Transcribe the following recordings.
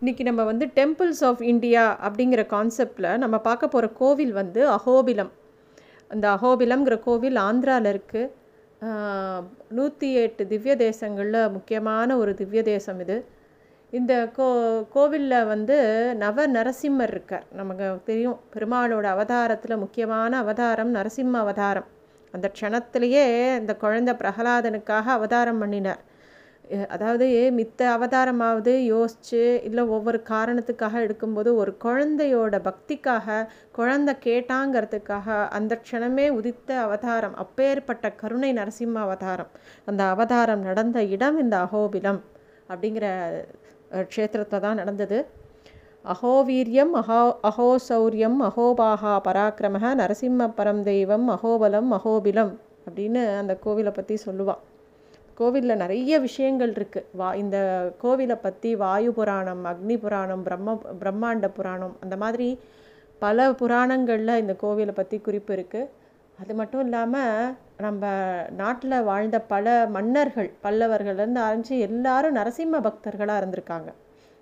இன்றைக்கி நம்ம வந்து டெம்பிள்ஸ் ஆஃப் இந்தியா அப்படிங்கிற கான்செப்டில் நம்ம பார்க்க போகிற கோவில் வந்து அஹோபிலம் அந்த அஹோபிலம்ங்கிற கோவில் ஆந்திராவில் இருக்குது நூற்றி எட்டு திவ்ய தேசங்களில் முக்கியமான ஒரு திவ்ய தேசம் இது. இந்த கோ கோவிலில் வந்து நவ நரசிம்மர் இருக்கார். நமக்கு தெரியும் பெருமாளோட அவதாரத்தில் முக்கியமான அவதாரம் நரசிம்ம அவதாரம். அந்த க்ஷணத்திலேயே இந்த குழந்தை பிரகலாதனுக்காக அவதாரம் பண்ணினார். அதாவது மித்த அவதாரமாவது யோசித்து இல்லை ஒவ்வொரு காரணத்துக்காக எடுக்கும்போது ஒரு குழந்தையோட பக்திக்காக குழந்தை கேட்டாங்கிறதுக்காக அந்த க்ஷணமே உதித்த அவதாரம் அப்பேற்பட்ட கருணை நரசிம்ம அவதாரம். அந்த அவதாரம் நடந்த இடம் இந்த அகோபிலம் அப்படிங்கிற க்ஷேத்திரத்தில் தான் நடந்தது. அகோவீரியம் அஹோ அஹோசௌரியம் அகோபாகா பராக்கிரம நரசிம்ம பரம் தெய்வம் அகோபலம் அகோபிலம் அப்படின்னு அந்த கோவிலை பற்றி சொல்லுவாள் கோவிலில் நிறைய விஷயங்கள் இருக்குது வா இந்த கோவிலை பற்றி வாயு புராணம் அக்னி புராணம் பிரம்ம பிரம்மாண்ட புராணம் அந்த மாதிரி பல புராணங்களில் இந்த கோவிலை பற்றி குறிப்பு இருக்குது அது மட்டும் இல்லாமல் நம்ம நாட்டில் வாழ்ந்த பல மன்னர்கள் பல்லவர்கள்லேருந்து ஆரம்பித்து எல்லாரும் நரசிம்ம பக்தர்களாக இருந்திருக்காங்க.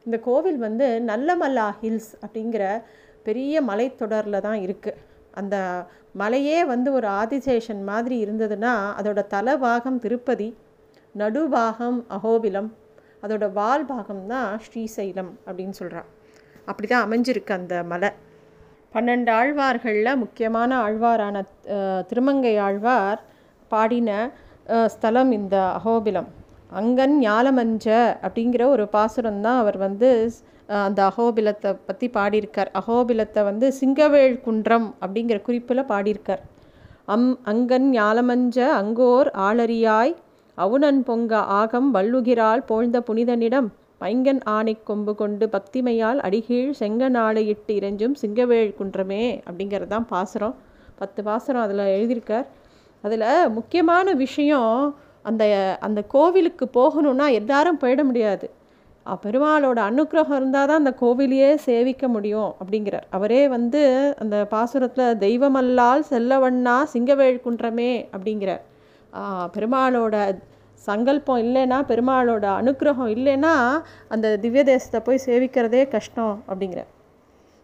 இந்த கோவில் வந்து நல்லமல்லா ஹில்ஸ் அப்படிங்கிற பெரிய மலைத்தொடரில் தான் இருக்குது அந்த மலையே வந்து ஒரு ஆதிசேஷன் மாதிரி இருந்ததுன்னா அதோட தலைபாகம் திருப்பதி நடுபாகம் அகோபிலம். அதோட வால் பாகம் தான் ஸ்ரீசைலம் அப்படின்னு சொல்கிறான் அப்படி தான் அமைஞ்சிருக்கு அந்த மலை. பன்னெண்டு ஆழ்வார்களில் முக்கியமான ஆழ்வாரான திருமங்கை ஆழ்வார் பாடின ஸ்தலம் இந்த அகோபிலம். அங்கன் ஞாலமஞ்ச அப்படிங்கிற ஒரு பாசுரம் தான் அவர் வந்து அந்த அகோபிலத்தை பற்றி பாடியிருக்கார். அகோபிலத்தை வந்து சிங்கவேள் குன்றம் அப்படிங்கிற குறிப்பில் பாடியிருக்கார். அம் அங்கன் ஞாலமஞ்ச அங்கோர் ஆளறியாய் அவுணன் பொங்க ஆகம் வள்ளுகிறாள் போழ்ந்த புனிதனிடம் பைங்கன் ஆணை கொம்பு கொண்டு பக்திமையால் அடிகீழ் செங்கநாளையிட்டு இறைஞ்சும் சிங்கவேள் குன்றமே அப்படிங்கிறது தான் பாசுரம். பத்து பாசுரம் அதில் எழுதியிருக்கார். அதில் முக்கியமான விஷயம் அந்த அந்த கோவிலுக்கு போகணுன்னா எல்லாரும் போயிட முடியாது. பெருமாளோட அனுக்கிரகம் இருந்தால் தான் அந்த கோவிலையே சேவிக்க முடியும் அப்படிங்கிறார். அவரே வந்து அந்த பாசுரத்தில் தெய்வமல்லால் செல்லவண்ணா சிங்கவேள் குன்றமே அப்படிங்கிறார். பெருமாளோட சங்கல்பம் இல்லைன்னா பெருமாளோட அனுக்கிரகம் இல்லைன்னா அந்த திவ்ய தேசத்தை போய் சேவிக்கிறதே கஷ்டம் அப்படிங்கிற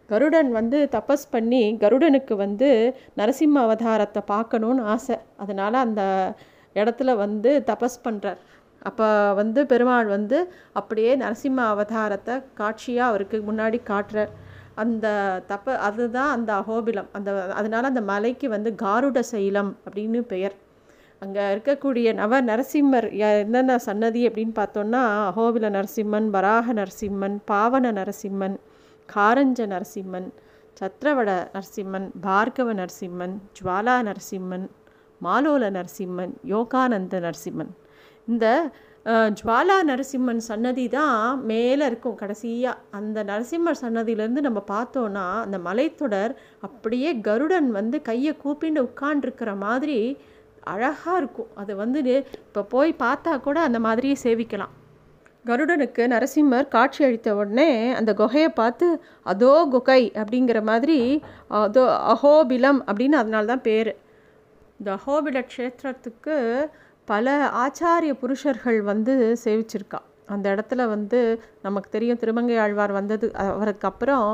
கருடன் வந்து தபஸ் பண்ணி கருடனுக்கு வந்து நரசிம்ம அவதாரத்தை பார்க்கணுன்னு ஆசை. அதனால் அந்த இடத்துல வந்து தபஸ் பண்ணுறார் அப்போ வந்து பெருமாள் வந்து அப்படியே நரசிம்ம அவதாரத்தை காட்சியாக அவருக்கு முன்னாடி காட்டுறார். அந்த தப்ப அதுதான் அந்த அகோபிலம். அந்த அதனால் அந்த மலைக்கு வந்து காருட சைலம் அப்படின்னு பெயர். அங்கே இருக்கக்கூடிய நவ நரசிம்மர் என்னென்ன சன்னதி அப்படின்னு பார்த்தோன்னா அகோவில நரசிம்மன் வராக நரசிம்மன் பாவன நரசிம்மன் காரஞ்ச நரசிம்மன் சத்ரவட நரசிம்மன் பார்கவ நரசிம்மன் ஜுவாலா நரசிம்மன் மாலோல நரசிம்மன் யோகானந்த நரசிம்மன். இந்த ஜுவாலா நரசிம்மன் சன்னதி தான் மேலே இருக்கும் கடைசியாக அந்த நரசிம்மர் சன்னதியிலேருந்து நம்ம பார்த்தோன்னா அந்த மலைத்தொடர் அப்படியே கருடன் வந்து கையை கூப்பிண்டு உட்காண்டிருக்கிற மாதிரி அழகாக இருக்கும். அது வந்து இப்போ போய் பார்த்தா கூட அந்த மாதிரியே சேவிக்கலாம். கருடனுக்கு நரசிம்மர் காட்சி அளித்த உடனே அந்த குகையை பார்த்து அதோ குகை அப்படிங்கிற மாதிரி அதோ அஹோபிலம் அப்படின்னு அதனால தான் பேர். இந்த அஹோபில க்ஷேத்திரத்துக்கு பல ஆச்சாரிய புருஷர்கள் வந்து சேவிச்சிருக்கா. அந்த இடத்துல வந்து நமக்கு தெரியும் திருமங்கை ஆழ்வார் வந்தது. அவருக்கு அப்புறம்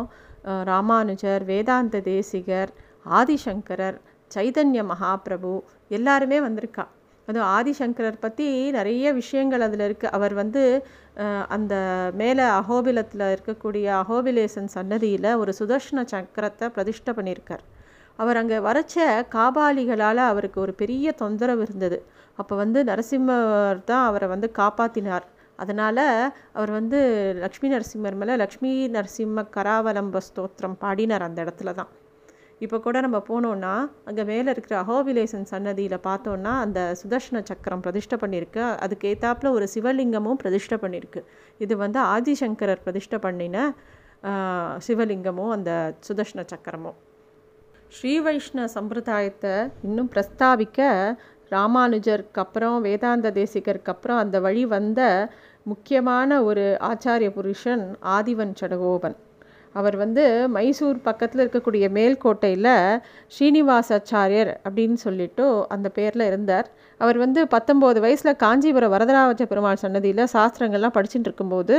ராமானுஜர் வேதாந்த தேசிகர் ஆதிசங்கரர் சைதன்ய மகாபிரபு எல்லாருமே வந்திருக்கா. அதுவும் ஆதிசங்கரர் பற்றி நிறைய விஷயங்கள் அதில் இருக்குது அவர் வந்து அந்த மேலே அகோபிலத்தில் இருக்கக்கூடிய அகோபிலேசன் சன்னதியில் ஒரு சுதர்ஷன சக்கரத்தை பிரதிஷ்டை பண்ணியிருக்கார். அவர் அங்கே வரைச்ச காபாலிகளால் அவருக்கு ஒரு பெரிய தொந்தரவு இருந்தது. அப்போ வந்து நரசிம்மர் தான் அவரை வந்து காப்பாற்றினார் அதனால் அவர் வந்து லக்ஷ்மி நரசிம்மர் மேலே லக்ஷ்மி நரசிம்ம கராவலம்ப ஸ்தோத்திரம் பாடினார் அந்த இடத்துல தான். இப்போ கூட நம்ம போனோன்னா அங்கே மேலே இருக்கிற அகோபிலேசன் சன்னதியில் பார்த்தோன்னா அந்த சுதர்ஷன சக்கரம் பிரதிஷ்டை பண்ணியிருக்கு அதுக்கு ஒரு சிவலிங்கமும் பிரதிஷ்டை பண்ணியிருக்கு இது வந்து ஆதிசங்கரர் பிரதிஷ்டை பண்ணின சிவலிங்கமும் அந்த சுதர்ஷன சக்கரமும். ஸ்ரீ வைஷ்ணவ சம்பிரதாயத்தை இன்னும் பிரஸ்தாபிக்க ராமானுஜருக்கு அப்புறம் வேதாந்த தேசிகருக்கு அப்புறம் அந்த வழி வந்த முக்கியமான ஒரு ஆச்சாரிய புருஷன் ஆதிவன் சடகோபன். அவர் வந்து மைசூர் பக்கத்தில் இருக்கக்கூடிய மேல்கோட்டையில் ஸ்ரீனிவாசாச்சாரியர் அப்படின்னு சொல்லிட்டு அந்த பேரில் இருந்தார். அவர் வந்து பத்தொம்போது வயசில் காஞ்சிபுரம் வரதராஜ பெருமாள் சன்னதியில் சாஸ்திரங்கள்லாம் படிச்சுட்டு இருக்கும்போது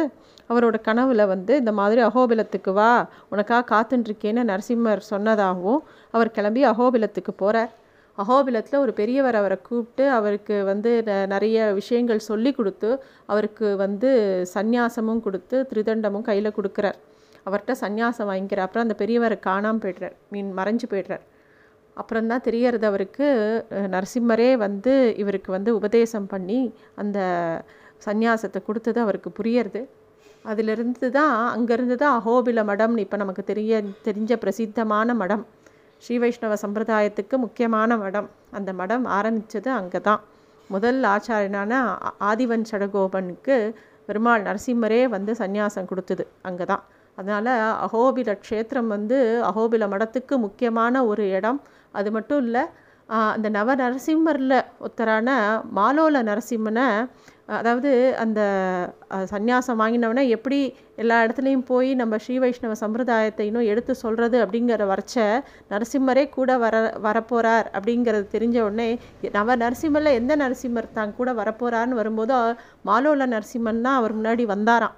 அவரோட கனவில் வந்து இந்த மாதிரி அகோபிலத்துக்கு வா உனக்காக காத்துட்டுருக்கேன்னு நரசிம்மர் சொன்னதாகவும் அவர் கிளம்பி அகோபிலத்துக்கு போகிறார் அகோபிலத்தில் ஒரு பெரியவர் அவரை கூப்பிட்டு அவருக்கு வந்து நிறைய விஷயங்கள் சொல்லி கொடுத்து அவருக்கு வந்து சந்நியாசமும் கொடுத்து திருதண்டமும் கையில் கொடுக்குறார். அவர்கிட்ட சந்நியாசம் வாங்கிக்கிறார் அப்புறம் அந்த பெரியவரை காணாமல் போய்டுறார். மீன் மறைஞ்சு போய்ட்றார். அப்புறம்தான் தெரியறது அவருக்கு நரசிம்மரே வந்து இவருக்கு வந்து உபதேசம் பண்ணி அந்த சந்நியாசத்தை கொடுத்தது அவருக்கு புரியறது. அதிலிருந்து தான் அங்கேருந்து தான் அஹோபில மடம்னு இப்போ நமக்கு தெரிய தெரிஞ்ச பிரசித்தமான மடம். ஸ்ரீ வைஷ்ணவ சம்பிரதாயத்துக்கு முக்கியமான மடம். அந்த மடம் ஆரம்பித்தது அங்கே தான். முதல் ஆச்சாரியனான ஆதிவன் சடகோபனுக்கு பெருமாள் நரசிம்மரே வந்து சந்நியாசம் கொடுத்தது அங்கே தான். அதனால் அகோபில க்ஷேத்திரம் வந்து அகோபில மடத்துக்கு முக்கியமான ஒரு இடம். அது மட்டும் இல்லை அந்த நவ நரசிம்மரில் ஒருத்தரான மாலோல நரசிம்மனை அதாவது அந்த சந்நியாசம் வாங்கினவனே எப்படி எல்லா இடத்துலையும் போய் நம்ம ஸ்ரீ வைஷ்ணவ சம்பிரதாயத்தை இன்னும் எடுத்து சொல்கிறது அப்படிங்கிற வரைச்ச நரசிம்மரே கூட வர வரப்போகிறார் அப்படிங்கிறது தெரிஞ்ச உடனே நவ நரசிம்மரில் எந்த நரசிம்மர் தான் கூட வரப்போகிறார்னு வரும்போது மாலோல நரசிம்மன் தான் அவர் முன்னாடி வந்தாராம்.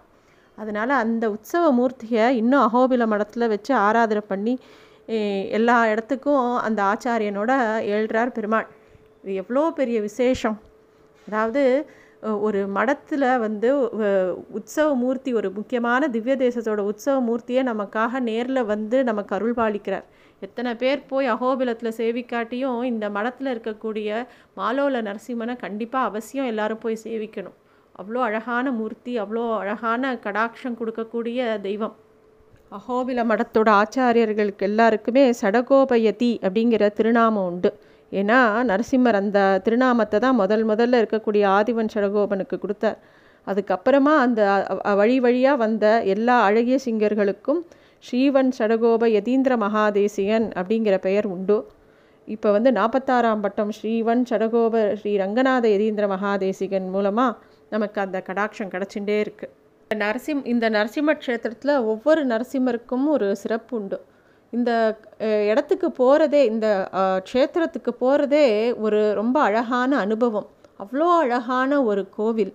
அதனால் அந்த உற்சவ மூர்த்தியை இன்னும் அகோபில மடத்தில் வச்சு ஆராதனை பண்ணி எல்லா இடத்துக்கும் அந்த ஆச்சாரியனோட எழுறார் பெருமாள். இது எவ்வளோ பெரிய விசேஷம். அதாவது ஒரு மடத்தில் வந்து உற்சவ மூர்த்தி ஒரு முக்கியமான திவ்ய தேசத்தோட உற்சவ மூர்த்தியை நமக்காக நேரில் வந்து நமக்கு அருள் பாலிக்கிறார். எத்தனை பேர் போய் அகோபிலத்தில் சேவிக்காட்டியும் இந்த மடத்தில் இருக்கக்கூடிய மாலோல நரசிம்மனை கண்டிப்பாக அவசியம் எல்லாரும் போய் சேவிக்கணும். அவ்வளோ அழகான மூர்த்தி அவ்வளோ அழகான கடாட்சம் கொடுக்கக்கூடிய தெய்வம். அகோபில மடத்தோட ஆச்சாரியர்களுக்கு எல்லாருக்குமே சடகோபயதி அப்படிங்கிற திருநாமம் உண்டு. ஏன்னா நரசிம்மர் அந்த திருநாமத்தை தான் முதல் முதல்ல இருக்கக்கூடிய ஆதிவன் சடகோபனுக்கு கொடுத்தார். அதுக்கப்புறமா அந்த வழி வழியாக வந்த எல்லா அழகிய சிங்கர்களுக்கும் ஸ்ரீவன் சடகோப யதீந்திர மகாதேசியன் அப்படிங்கிற பெயர் உண்டு. இப்போ வந்து நாற்பத்தாறாம் பட்டம் ஸ்ரீவன் சடகோப ஸ்ரீ ரங்கநாத யதீந்திர மகாதேசிகன் மூலமாக நமக்கு அந்த கடாட்சம் கிடச்சிட்டே இருக்குது நரசிம் இந்த நரசிம்ம க்ஷேத்திரத்தில் ஒவ்வொரு நரசிம்மருக்கும் ஒரு சிறப்பு உண்டு. இந்த இடத்துக்கு போகிறதே இந்த க்ஷேத்திரத்துக்கு போகிறதே ஒரு ரொம்ப அழகான அனுபவம். அவ்வளோ அழகான ஒரு கோவில்.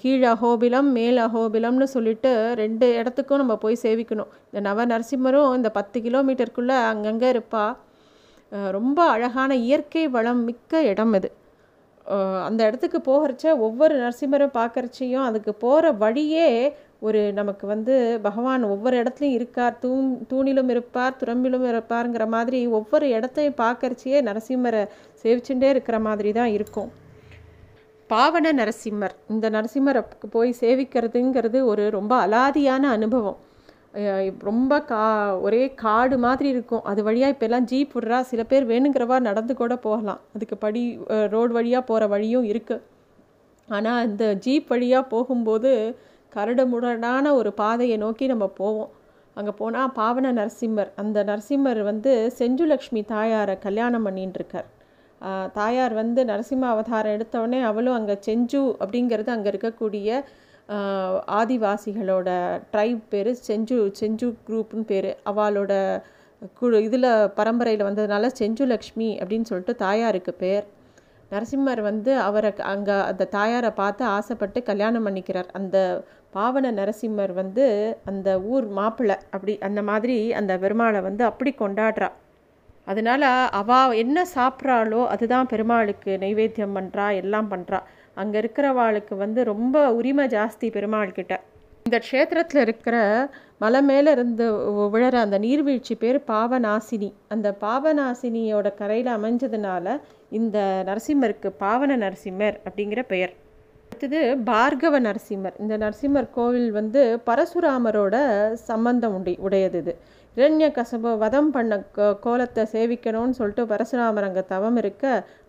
கீழ் அகோபிலம் மேல் அகோபிலம்னு சொல்லிட்டு ரெண்டு இடத்துக்கும் நம்ம போய் சேவிக்கணும். இந்த நவ நரசிம்மரும் இந்த பத்து கிலோமீட்டருக்குள்ளே அங்கங்கே இருப்பா. ரொம்ப அழகான இயற்கை வளம் மிக்க இடம் இது அந்த இடத்துக்கு போகிறச்ச ஒவ்வொரு நரசிம்மரும் பார்க்குறச்சையும் அதுக்கு போகிற வழியே ஒரு நமக்கு வந்து பகவான் ஒவ்வொரு இடத்துலையும் இருக்கார். தூண் தூணிலும் இருப்பார் துறம்பிலும் இருப்பாருங்கிற மாதிரி ஒவ்வொரு இடத்தையும் பார்க்கறச்சியே நரசிம்மரை சேவிச்சுட்டே இருக்கிற மாதிரி தான் இருக்கும். பாவன நரசிம்மர் இந்த நரசிம்மரை போய் சேவிக்கிறதுங்கிறது ஒரு ரொம்ப அலாதியான அனுபவம். ரொம்ப கா ஒரே காடு மாதிரி இருக்கும். அது வழியாக இப்போல்லாம் ஜீப் விட்றா சில பேர் வேணுங்கிறவா நடந்து கூட போகலாம். அதுக்கு படி ரோடு வழியாக போகிற வழியும் இருக்குது ஆனால் இந்த ஜீப் வழியாக போகும்போது கரடுமுரடான ஒரு பாதையை நோக்கி நம்ம போவோம். அங்கே போனால் பாவன நரசிம்மர். அந்த நரசிம்மர் வந்து செஞ்சுலக்ஷ்மி தாயாரை கல்யாணம் பண்ணிட்டுருக்கார் தாயார் வந்து நரசிம்ம அவதாரம் எடுத்தவுடனே அவளும் அங்கே செஞ்சு அப்படிங்கிறது அங்கே இருக்கக்கூடிய ஆதிவாசிகளோட ட்ரைப் பேர் செஞ்சு செஞ்சு குரூப்னு பேர். அவளோட குழு இதில் பரம்பரையில் வந்ததுனால செஞ்சு லக்ஷ்மி அப்படின்னு சொல்லிட்டு தாயாருக்கு பேர். நரசிம்மர் வந்து அவரை அங்கே அந்த தாயாரை பார்த்து ஆசைப்பட்டு கல்யாணம் பண்ணிக்கிறார். அந்த பாவன நரசிம்மர் வந்து அந்த ஊர் மாப்பிள்ளை அப்படி அந்த மாதிரி அந்த பெருமாளை வந்து அப்படி கொண்டாடுறா. அதனால் அவள் என்ன சாப்பிட்றாளோ அதுதான் பெருமாளுக்கு நைவேத்தியம் பண்ணுறா எல்லாம் பண்ணுறா அங்கே இருக்கிறவாளுக்கு வந்து ரொம்ப உரிமை ஜாஸ்தி பெருமாள் கிட்ட. இந்த க்ஷேத்திரத்தில் இருக்கிற மலை மேலே இருந்து விழற அந்த நீர்வீழ்ச்சி பேர் பாவநாசினி. அந்த பாவநாசினியோட கரையில் அமைஞ்சதுனால இந்த நரசிம்மருக்கு பாவன நரசிம்மர் அப்படிங்கிற பெயர். அடுத்தது பார்கவ நரசிம்மர். இந்த நரசிம்மர் கோவில் வந்து பரசுராமரோட சம்பந்தம் உண்டி உடையது இது. இரண்ய கசப வதம் பண்ண கோலத்தை சேவிக்கணும்னு சொல்லிட்டு பரசுராமர் அங்கே தவம் இருக்க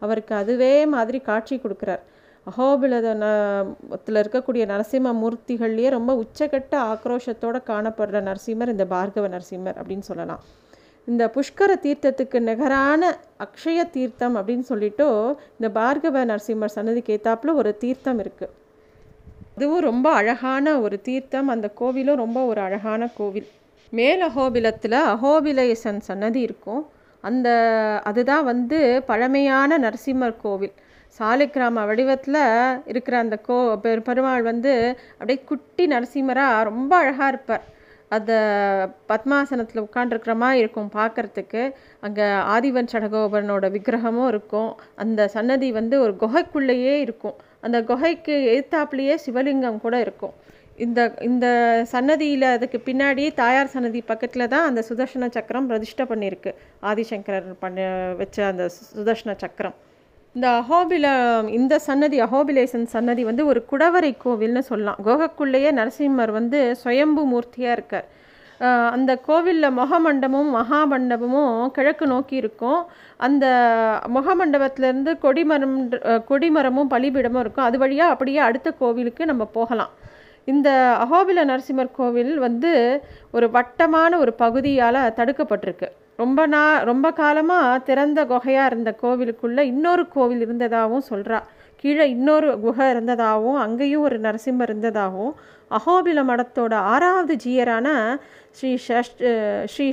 அவருக்கு அதுவே மாதிரி காட்சி கொடுக்குறார். அகோபிலத்தில் இருக்கக்கூடிய நரசிம்ம மூர்த்திகள்லேயே ரொம்ப உச்சகட்ட ஆக்ரோஷத்தோடு காணப்படுற நரசிம்மர் இந்த பார்கவ நரசிம்மர் அப்படின்னு சொல்லலாம். இந்த புஷ்கர தீர்த்தத்துக்கு நிகரான அக்ஷய தீர்த்தம் அப்படின்னு சொல்லிட்டு இந்த பார்கவ நரசிம்மர் சன்னதிக்கு ஏத்தாப்புல ஒரு தீர்த்தம் இருக்குது அதுவும் ரொம்ப அழகான ஒரு தீர்த்தம். அந்த கோவிலும் ரொம்ப ஒரு அழகான கோவில். மேல் அகோபிலத்தில் அகோபிலேசன் சன்னதி இருக்கும். அந்த அதுதான் வந்து பழமையான நரசிம்மர் கோவில். சாலிக்கிராம வடிவத்தில் இருக்கிற அந்த கோ பெரு பெருமாள் வந்து அப்படியே குட்டி நரசிம்மராக ரொம்ப அழகாக இருப்பார். அந்த பத்மாசனத்தில் உட்காண்டிருக்கிற மாதிரி இருக்கும் பார்க்குறதுக்கு அங்கே ஆதிவன் சடகோபனோட விக்கிரகமும் இருக்கும். அந்த சன்னதி வந்து ஒரு குகைக்குள்ளேயே இருக்கும். அந்த குகைக்கு எதிர்த்தாப்புலேயே சிவலிங்கம் கூட இருக்கும். இந்த இந்த சன்னதியில் அதுக்கு பின்னாடி தாயார் சன்னதி பக்கத்தில் தான் அந்த சுதர்ஷன சக்கரம் பிரதிஷ்டை பண்ணியிருக்கு. ஆதிசங்கரர் பண்ண வச்ச அந்த சுதர்ஷன சக்கரம். இந்த அஹோபில இந்த சன்னதி அஹோபிலேசன் சன்னதி வந்து ஒரு குடவரை கோவில்னு சொல்லலாம். கோகக்குள்ளேயே நரசிம்மர் வந்து சுயம்பு மூர்த்தியாக இருக்கார். அந்த கோவிலில் முகமண்டபமும் மகாமண்டபமும் கிழக்கு நோக்கி இருக்கும். அந்த முகமண்டபத்திலேருந்து கொடிமரம் கொடிமரமும் பலிபீடமும் இருக்கும். அது வழியாக அப்படியே அடுத்த கோவிலுக்கு நம்ம போகலாம். இந்த அகோபில நரசிம்மர் கோவில் வந்து ஒரு வட்டமான ஒரு பகுதியால் தடுக்கப்பட்டிருக்கு. ரொம்ப நா ரொம்ப காலமாக திறந்த குகையாக இருந்த கோவிலுக்குள்ளே இன்னொரு கோவில் இருந்ததாகவும் சொல்கிறா கீழே இன்னொரு குகை இருந்ததாகவும் அங்கேயும் ஒரு நரசிம்மர் இருந்ததாகவும் அகோபில மடத்தோட ஆறாவது ஜீயரான ஸ்ரீ ஷஷ்ட ஸ்ரீ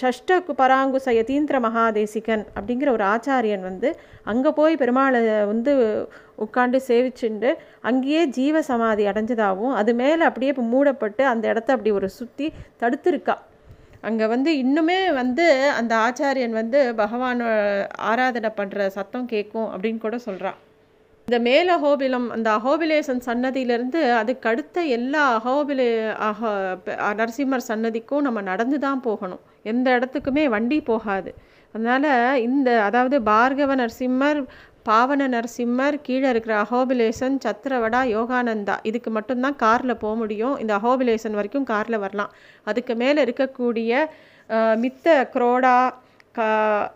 ஷஷ்ட பராங்குச யதீந்திர மகாதேசிகன் அப்படிங்கிற ஒரு ஆச்சாரியன் வந்து அங்கே போய் பெருமாளை வந்து உட்காந்து சேவிச்சுண்டு அங்கேயே ஜீவ சமாதி அடைஞ்சதாகவும் அது மேலே அப்படியே இப்போ மூடப்பட்டு அந்த இடத்த அப்படி ஒரு சுற்றி தடுத்துருக்கா. அங்கே வந்து இன்னுமே வந்து அந்த ஆச்சாரியன் வந்து பகவான் ஆராதனை பண்ணுற சத்தம் கேட்கும் அப்படின்னு கூட சொல்கிறான் இந்த மேல் அகோபிலம் அந்த அகோபிலேசன் சன்னதியிலேருந்து அதுக்கு அடுத்த எல்லா அகோபிலே அகோ நரசிம்மர் சன்னதிக்கும் நம்ம நடந்து தான் போகணும். எந்த இடத்துக்குமே வண்டி போகாது. அதனால் இந்த அதாவது பார்கவ நரசிம்மர் பாவன நரசிம்மர் கீழே இருக்கிற அஹோபிலேசன் சத்திரவடா யோகானந்தா. இதுக்கு மட்டும்தான் காரில் போக முடியும். இந்த அஹோபிலேசன் வரைக்கும் காரில் வரலாம். அதுக்கு மேலே இருக்கக்கூடிய மித்த குரோடா கா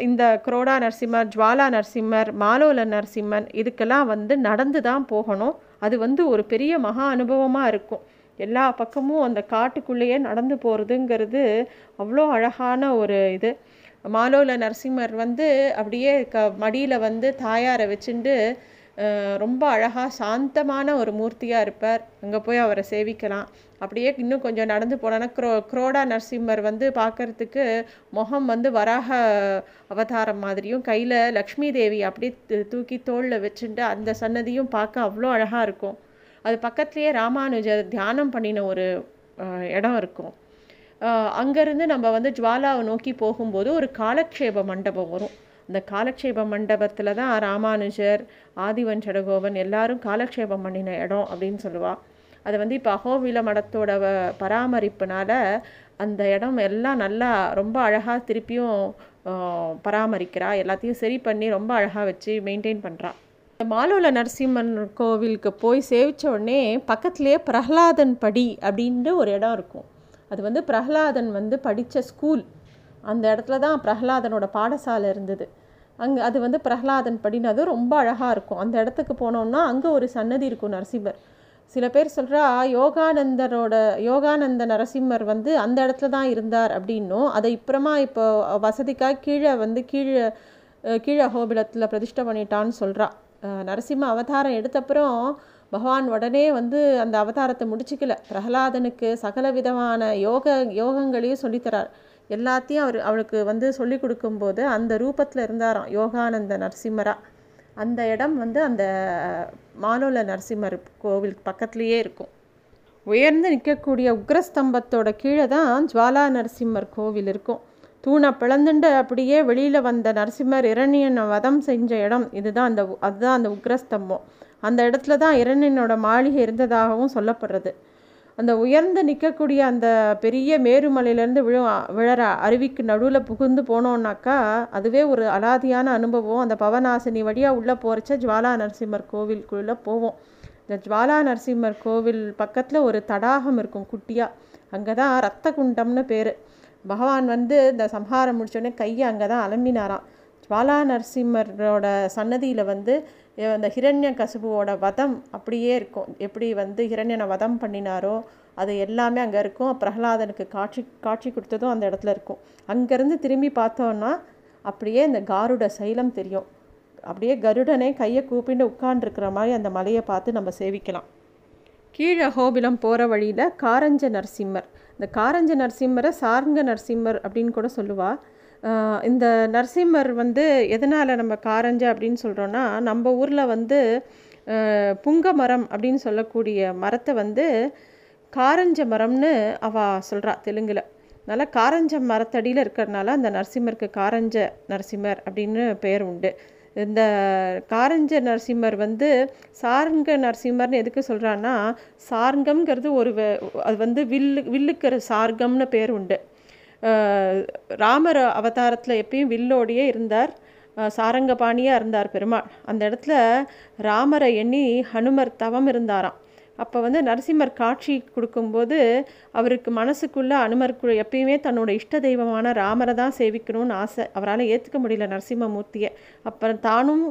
இந்த குரோடா நரசிம்மர் ஜுவாலா நரசிம்மர் மாலோல நரசிம்மன் இதுக்கெல்லாம் வந்து நடந்து தான் போகணும். அது வந்து ஒரு பெரிய மகா அனுபவமாக இருக்கும். எல்லா பக்கமும் அந்த காட்டுக்குள்ளேயே நடந்து போகிறதுங்கிறது அவ்வளோ அழகான ஒரு இது. மாலோல நரசிம்மர் வந்து அப்படியே க மடியில் வந்து தாயாரை வச்சுட்டு ரொம்ப அழகாக சாந்தமான ஒரு மூர்த்தியாக இருப்பார். அங்கே போய் அவரை சேவிக்கலாம். அப்படியே இன்னும் கொஞ்சம் நடந்து போனோன்னா க்ரோ குரோடா நரசிம்மர் வந்து பார்க்கறதுக்கு முகம் வந்து வராக அவதாரம் மாதிரியும் கையில் லக்ஷ்மி தேவி அப்படியே தூக்கி தோளில் வச்சுட்டு அந்த சன்னதியும் பார்க்க அவ்வளோ அழகாக இருக்கும். அது பக்கத்துலேயே ராமானுஜர் தியானம் பண்ணின ஒரு இடம் இருக்கும். அங்கேருந்து நம்ம வந்து ஜுவாலாவை நோக்கி போகும்போது ஒரு காலக்ஷேப மண்டபம் வரும். அந்த காலக்ஷேப மண்டபத்தில் தான் ராமானுஜர் ஆதிவன் சடகோபன் எல்லாரும் காலக்ஷேபம் பண்ணின இடம் அப்படின்னு சொல்லுவாள் அது வந்து இப்போ அகோவில மடத்தோட பராமரிப்புனால அந்த இடம் எல்லாம் நல்லா ரொம்ப அழகாக திருப்பியும் பராமரிக்கிறா. எல்லாத்தையும் சரி பண்ணி ரொம்ப அழகாக வச்சு மெயின்டைன் பண்ணுறா மாலோல நரசிம்மன் கோவிலுக்கு போய் சேவித்த உடனே பக்கத்துலேயே பிரஹ்லாதன் படி அப்படின்ட்டு ஒரு இடம் இருக்கும். அது வந்து பிரகலாதன் வந்து படித்த ஸ்கூல் அந்த இடத்துல தான் பிரகலாதனோட பாடசாலை இருந்தது. அங்கே அது வந்து பிரகலாதன் படினது ரொம்ப அழகாக இருக்கும். அந்த இடத்துக்கு போனோம்னா அங்கே ஒரு சன்னதி இருக்கும் நரசிம்மர். சில பேர் சொல்கிறா யோகானந்தரோட யோகானந்த நரசிம்மர் வந்து அந்த இடத்துல தான் இருந்தார் அப்படின்னும். அதை இப்புறமா இப்போ வசதிக்காக கீழே வந்து கீழே கீழே கோபிலத்தில் பிரதிஷ்டை பண்ணிட்டான்னு சொல்கிறா நரசிம்ம அவதாரம் எடுத்தப்புறம் பகவான் உடனே வந்து அந்த அவதாரத்தை முடிச்சுக்கல. பிரகலாதனுக்கு சகல விதமான யோக யோகங்களையும் சொல்லித்தரார். எல்லாத்தையும் அவர் அவளுக்கு வந்து சொல்லி கொடுக்கும்போது அந்த ரூபத்தில் இருந்தாராம் யோகானந்த நரசிம்மரா. அந்த இடம் வந்து அந்த மாலோல நரசிம்மர் கோவில் பக்கத்துலேயே இருக்கும். உயர்ந்து நிற்கக்கூடிய உக்ரஸ்தம்பத்தோட கீழே தான் ஜுவாலா நரசிம்மர் கோவில் இருக்கும். தூணை பிளந்துண்டு அப்படியே வெளியில் வந்த நரசிம்மர் இரணியனை வதம் செஞ்ச இடம். இதுதான் அந்த அதுதான் அந்த உக்ரஸ்தம்பம். அந்த இடத்துல தான் இரணியனோட மாளிகை இருந்ததாகவும் சொல்லப்படுறது. அந்த உயர்ந்து நிற்கக்கூடிய அந்த பெரிய மேருமலையிலேருந்து விழு விழற அருவிக்கு நடுவில் புகுந்து போனோன்னாக்கா அதுவே ஒரு அலாதியான அனுபவம். அந்த பவநாசினி வழியாக உள்ளே போகிறச்ச ஜுவாலா நரசிம்மர் கோவிலுக்குள்ளே போவோம். இந்த ஜுவாலா நரசிம்மர் கோவில் பக்கத்தில் ஒரு தடாகம் இருக்கும் குட்டியாக அங்கே தான் ரத்த குண்டம்னு பேர். பகவான் வந்து இந்த சம்ஹாரம் முடித்தோடனே கையை அங்கே தான் அலம்பினாராம். ஜுவாலா நரசிம்மரோட சன்னதியில் வந்து அந்த ஹிரண்ய கசுபுவோட வதம் அப்படியே இருக்கும். எப்படி வந்து ஹிரண்யனை வதம் பண்ணினாரோ அது எல்லாமே அங்கே இருக்கும். பிரகலாதனுக்கு காட்சி காட்சி கொடுத்ததும் அந்த இடத்துல இருக்கும். அங்கேருந்து திரும்பி பார்த்தோன்னா அப்படியே இந்த காருட சைலம் தெரியும். அப்படியே கருடனே கையை கூப்பிட்டு உட்காண்டிருக்கிற மாதிரி அந்த மலையை பார்த்து நம்ம சேவிக்கலாம். கீழே கோபிலம் போகிற வழியில் காரஞ்ச நரசிம்மர். இந்த காரஞ்ச நரசிம்மரை சார்ங்க நரசிம்மர் அப்படின்னு கூட சொல்லுவாள் இந்த நரசிம்மர் வந்து எதனால் நம்ம காரஞ்ச அப்படின்னு சொல்கிறோன்னா நம்ம ஊரில் வந்து புங்க மரம் அப்படின்னு சொல்லக்கூடிய மரத்தை வந்து காரஞ்ச மரம்னு அவள் சொல்கிறா தெலுங்கில். அதனால் காரஞ்ச மரத்தடியில் இருக்கிறதுனால அந்த நரசிம்மருக்கு காரஞ்ச நரசிம்மர் அப்படின்னு பெயர் உண்டு. இந்த காரஞ்ச நரசிம்மர் வந்து சார்ங்க நரசிம்மர்னு எதுக்கு சொல்கிறான்னா சார்கம்ங்கிறது ஒரு அது வந்து வில்லு வில்லுக்கிற சார்கம்னு பேர் உண்டு. ராமர் அவதாரத்தில் எப்பயும் வில்லோடையே இருந்தார். சாரங்கபாணியாக இருந்தார் பெருமாள். அந்த இடத்துல ராமரை எண்ணி ஹனுமர் தவம் இருந்தாராம். அப்போ வந்து நரசிம்மர் காட்சி கொடுக்கும்போது அவருக்கு மனசுக்குள்ளே அனுமருக்கு எப்பயுமே தன்னோட இஷ்ட தெய்வமான ராமரை தான் சேவிக்கணும்னு ஆசை. அவரால் ஏற்றுக்க முடியல நரசிம்மமூர்த்தியை அப்புறம் தானும்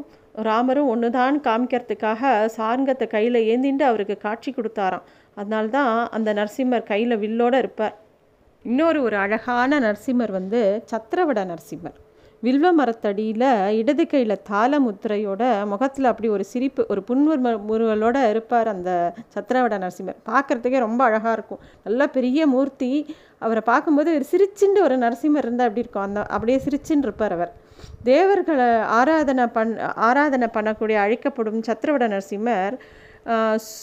ராமரும் ஒன்று தான் காமிக்கிறதுக்காக சாரங்கத்தை கையில் ஏந்திண்டு அவருக்கு காட்சி கொடுத்தாராம். அதனால்தான் அந்த நரசிம்மர் கையில் வில்லோடு இருப்பார். இன்னொரு ஒரு அழகான நரசிம்மர் வந்து சத்திரவட நரசிம்மர். வில்வ மரத்தடியில் இடது கையில் தாள முத்திரையோட முகத்தில் அப்படி ஒரு சிரிப்பு ஒரு புன்வர் முருகலோட இருப்பார் அந்த சத்திரவட நரசிம்மர். பார்க்குறதுக்கே ரொம்ப அழகாக இருக்கும். நல்ல பெரிய மூர்த்தி. அவரை பார்க்கும்போது ஒரு சிரிச்சுண்டு ஒரு நரசிம்மர் இருந்தால் எப்படி இருக்கும்? அந்த அப்படியே சிரிச்சுன்னு இருப்பார் அவர். தேவர்களை ஆராதனை பண் ஆராதனை பண்ணக்கூடிய அழைக்கப்படும் சத்திரவட நரசிம்மர்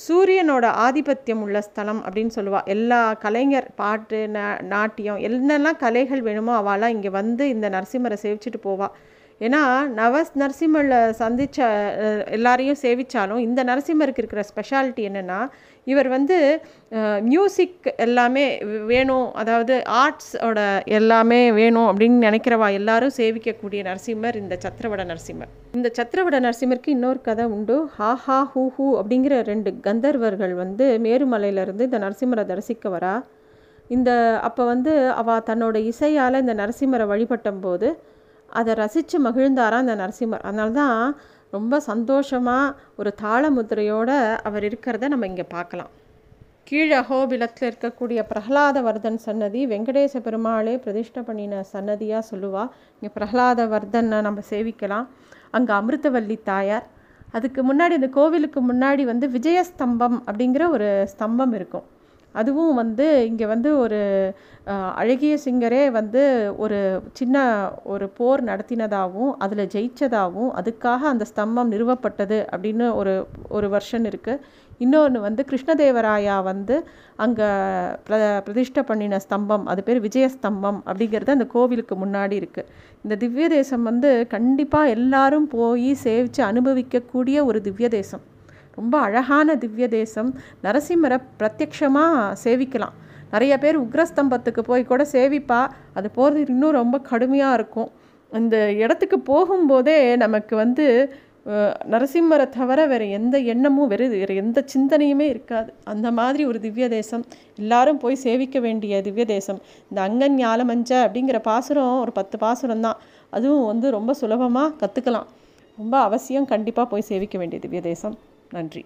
சூரியனோட ஆதிபத்தியம் உள்ள ஸ்தலம் அப்படின்னு சொல்லுவா. எல்லா கலைஞர் பாட்டு நாட்டியம் என்னெல்லாம் கலைகள் வேணுமோ அவளாம் இங்கே வந்து இந்த நரசிம்மரை சேவிச்சுட்டு போவா. ஏன்னா நவஸ் நரசிம்மரில் சந்தித்த எல்லாரையும் சேவித்தாலும் இந்த நரசிம்மருக்கு இருக்கிற ஸ்பெஷாலிட்டி என்னென்னா இவர் வந்து மியூசிக் எல்லாமே வேணும். அதாவது ஆர்ட்ஸோட எல்லாமே வேணும் அப்படின்னு நினைக்கிறவா எல்லாரும் சேவிக்கக்கூடிய நரசிம்மர் இந்த சத்திரவட நரசிம்மர். இந்த சத்திரவட நரசிம்மருக்கு இன்னொரு கதை உண்டு. ஹா ஹா ஹூ ஹூ அப்படிங்கிற ரெண்டு கந்தர்வர்கள் வந்து மேருமலையிலேருந்து இந்த நரசிம்மரை தரிசிக்க வரா. இந்த அப்போ வந்து அவள் தன்னோட இசையால் இந்த நரசிம்மரை வழிபட்டம்போது அதை ரசித்து மகிழ்ந்தாராம் இந்த நரசிம்மர். அதனால தான் ரொம்ப சந்தோஷமாக ஒரு தாள முத்திரையோட அவர் இருக்கிறத நம்ம இங்கே பார்க்கலாம். கீழ் அகோபிலத்தில் இருக்கக்கூடிய பிரகலாத வர்தன் சன்னதி வெங்கடேச பெருமாளே பிரதிஷ்ட பண்ணின சன்னதியாக சொல்லுவா. இங்கே பிரகலாத வர்தனை நம்ம சேவிக்கலாம். அங்கே அமிர்தவல்லி தாயார். அதுக்கு முன்னாடி இந்த கோவிலுக்கு முன்னாடி வந்து விஜயஸ்தம்பம் அப்படிங்கிற ஒரு ஸ்தம்பம் இருக்கும். அதுவும் வந்து இங்கே வந்து ஒரு அழகிய சிங்கரே வந்து ஒரு சின்ன ஒரு போர் நடத்தினதாகவும் அதில் ஜெயிச்சதாகவும் அதுக்காக அந்த ஸ்தம்பம் நிறுவப்பட்டது அப்படின்னு ஒரு ஒரு வருஷன் இருக்குது இன்னொன்று வந்து கிருஷ்ணதேவராயா வந்து அங்கே பிர பிரதிஷ்டை பண்ணின ஸ்தம்பம் அது பேர் விஜயஸ்தம்பம் அப்படிங்கிறது அந்த கோவிலுக்கு முன்னாடி இருக்குது இந்த திவ்ய தேசம் வந்து கண்டிப்பாக எல்லாரும் போய் சேவித்து அனுபவிக்கக்கூடிய ஒரு திவ்ய தேசம் ரொம்ப அழகான திவ்ய தேசம் நரசிம்மரை பிரத்யக்ஷமாக சேவிக்கலாம். நிறைய பேர் உக்ரஸ்தம்பத்துக்கு போய் கூட சேவிப்பா. அது போகிறது இன்னும் ரொம்ப கடுமையாக இருக்கும். அந்த இடத்துக்கு போகும்போதே நமக்கு வந்து நரசிம்மரை தவிர வேறு எந்த எண்ணமும் வேறு வேறு எந்த சிந்தனையுமே இருக்காது. அந்த மாதிரி ஒரு திவ்ய தேசம் எல்லாரும் போய் சேவிக்க வேண்டிய திவ்ய தேசம் இந்த அங்கன் ஞாலமஞ்ச அப்படிங்கிற பாசுரம் ஒரு பத்து பாசுரம் தான். அதுவும் வந்து ரொம்ப சுலபமாக கற்றுக்கலாம் ரொம்ப அவசியம் கண்டிப்பாக போய் சேவிக்க வேண்டிய திவ்ய தேசம் நன்றி.